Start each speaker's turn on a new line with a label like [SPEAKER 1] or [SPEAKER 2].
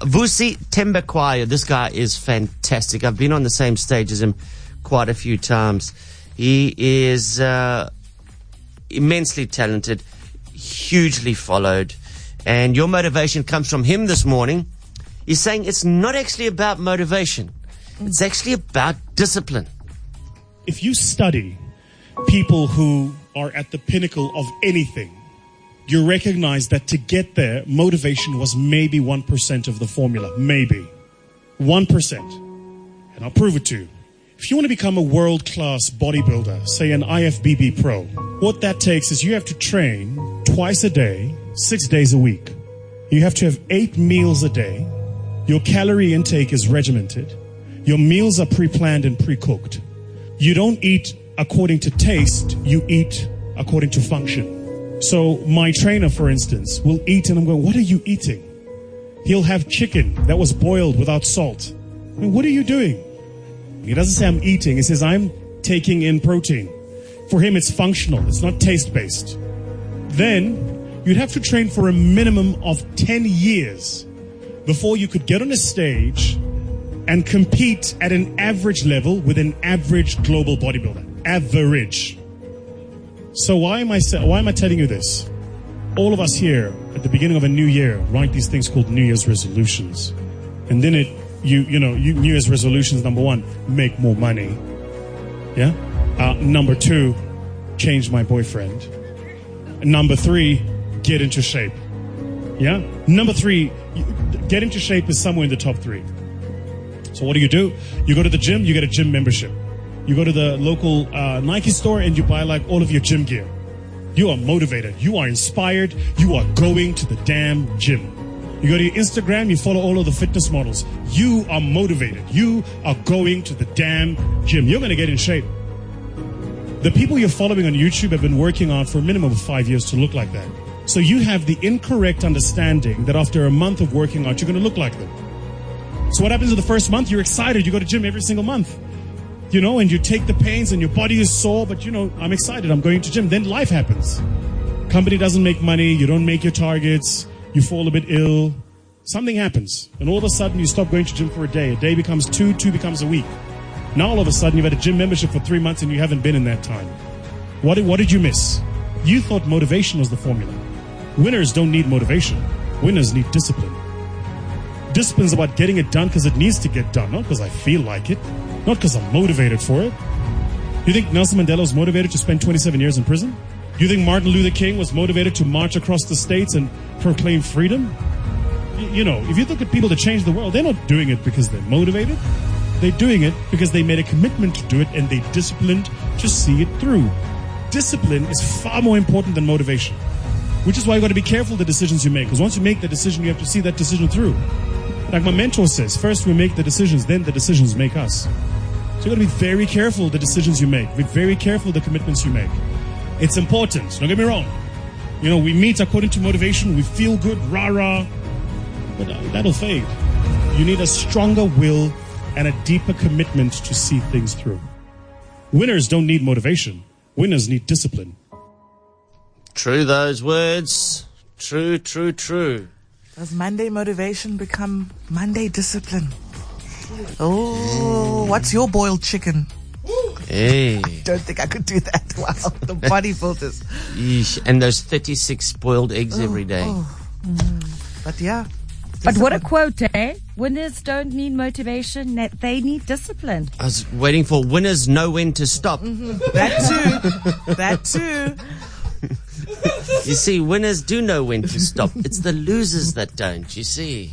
[SPEAKER 1] Vusi Thembekwayo, this guy is fantastic. I've been on the same stage as him quite a few times. He is uh, immensely talented, hugely followed, and your motivation comes from him this morning. He's saying it's not actually about motivation, it's actually about discipline.
[SPEAKER 2] if you study people who are at the pinnacle of anything, you recognize that to get there, motivation was maybe 1% of the formula. Maybe. 1%. And I'll prove it to you. If you want to become a world class bodybuilder, say an IFBB pro, what that takes is you have to train twice a day, six days a week. You have to have eight meals a day. Your calorie intake is regimented. Your meals are pre planned and pre cooked. You don't eat according to taste, you eat according to function. So, my trainer, for instance, will eat, and I'm going, What are you eating? He'll have chicken that was boiled without salt. I mean, what are you doing? He doesn't say I'm eating, he says I'm taking in protein. For him, it's functional, it's not taste based. Then, you'd have to train for a minimum of 10 years before you could get on a stage and compete at an average level with an average global bodybuilder. Average. So why am I why am I telling you this? All of us here at the beginning of a new year write these things called New Year's resolutions, and then it you you know you, New Year's resolutions number one make more money, yeah. Uh, number two, change my boyfriend. Number three, get into shape. Yeah. Number three, get into shape is somewhere in the top three. So what do you do? You go to the gym, you get a gym membership. You go to the local uh, Nike store and you buy like all of your gym gear. You are motivated. You are inspired. You are going to the damn gym. You go to your Instagram, you follow all of the fitness models. You are motivated. You are going to the damn gym. You're going to get in shape. The people you're following on YouTube have been working on for a minimum of five years to look like that. So you have the incorrect understanding that after a month of working out, you're going to look like them. So what happens in the first month? You're excited. You go to gym every single month. You know, and you take the pains and your body is sore, but you know, I'm excited. I'm going to gym. Then life happens. Company doesn't make money. You don't make your targets. You fall a bit ill. Something happens. And all of a sudden you stop going to gym for a day. A day becomes two, two becomes a week. Now all of a sudden you've had a gym membership for three months and you haven't been in that time. What did, what did you miss? You thought motivation was the formula. Winners don't need motivation. Winners need discipline. Discipline's about getting it done because it needs to get done, not because I feel like it, not because I'm motivated for it. You think Nelson Mandela was motivated to spend 27 years in prison? You think Martin Luther King was motivated to march across the states and proclaim freedom? You know, if you look at people that change the world, they're not doing it because they're motivated. They're doing it because they made a commitment to do it and they disciplined to see it through. Discipline is far more important than motivation, which is why you got to be careful the decisions you make. Because once you make the decision, you have to see that decision through. Like my mentor says, first we make the decisions, then the decisions make us. So you got to be very careful the decisions you make. Be very careful the commitments you make. It's important. Don't get me wrong. You know, we meet according to motivation. We feel good, rah rah, but uh, that'll fade. You need a stronger will and a deeper commitment to see things through. Winners don't need motivation. Winners need discipline.
[SPEAKER 1] True those words. True, true, true.
[SPEAKER 3] Does Monday motivation become Monday discipline? Oh, what's your boiled chicken?
[SPEAKER 1] Hey.
[SPEAKER 3] Don't think I could do that. Wow, the body filters.
[SPEAKER 1] Yeesh. And those 36 boiled eggs every day.
[SPEAKER 3] But yeah.
[SPEAKER 4] But what a quote, eh? Winners don't need motivation, that they need discipline.
[SPEAKER 1] I was waiting for winners know when to stop.
[SPEAKER 3] That too. that too.
[SPEAKER 1] You see, winners do know when to stop. It's the losers that don't, you see.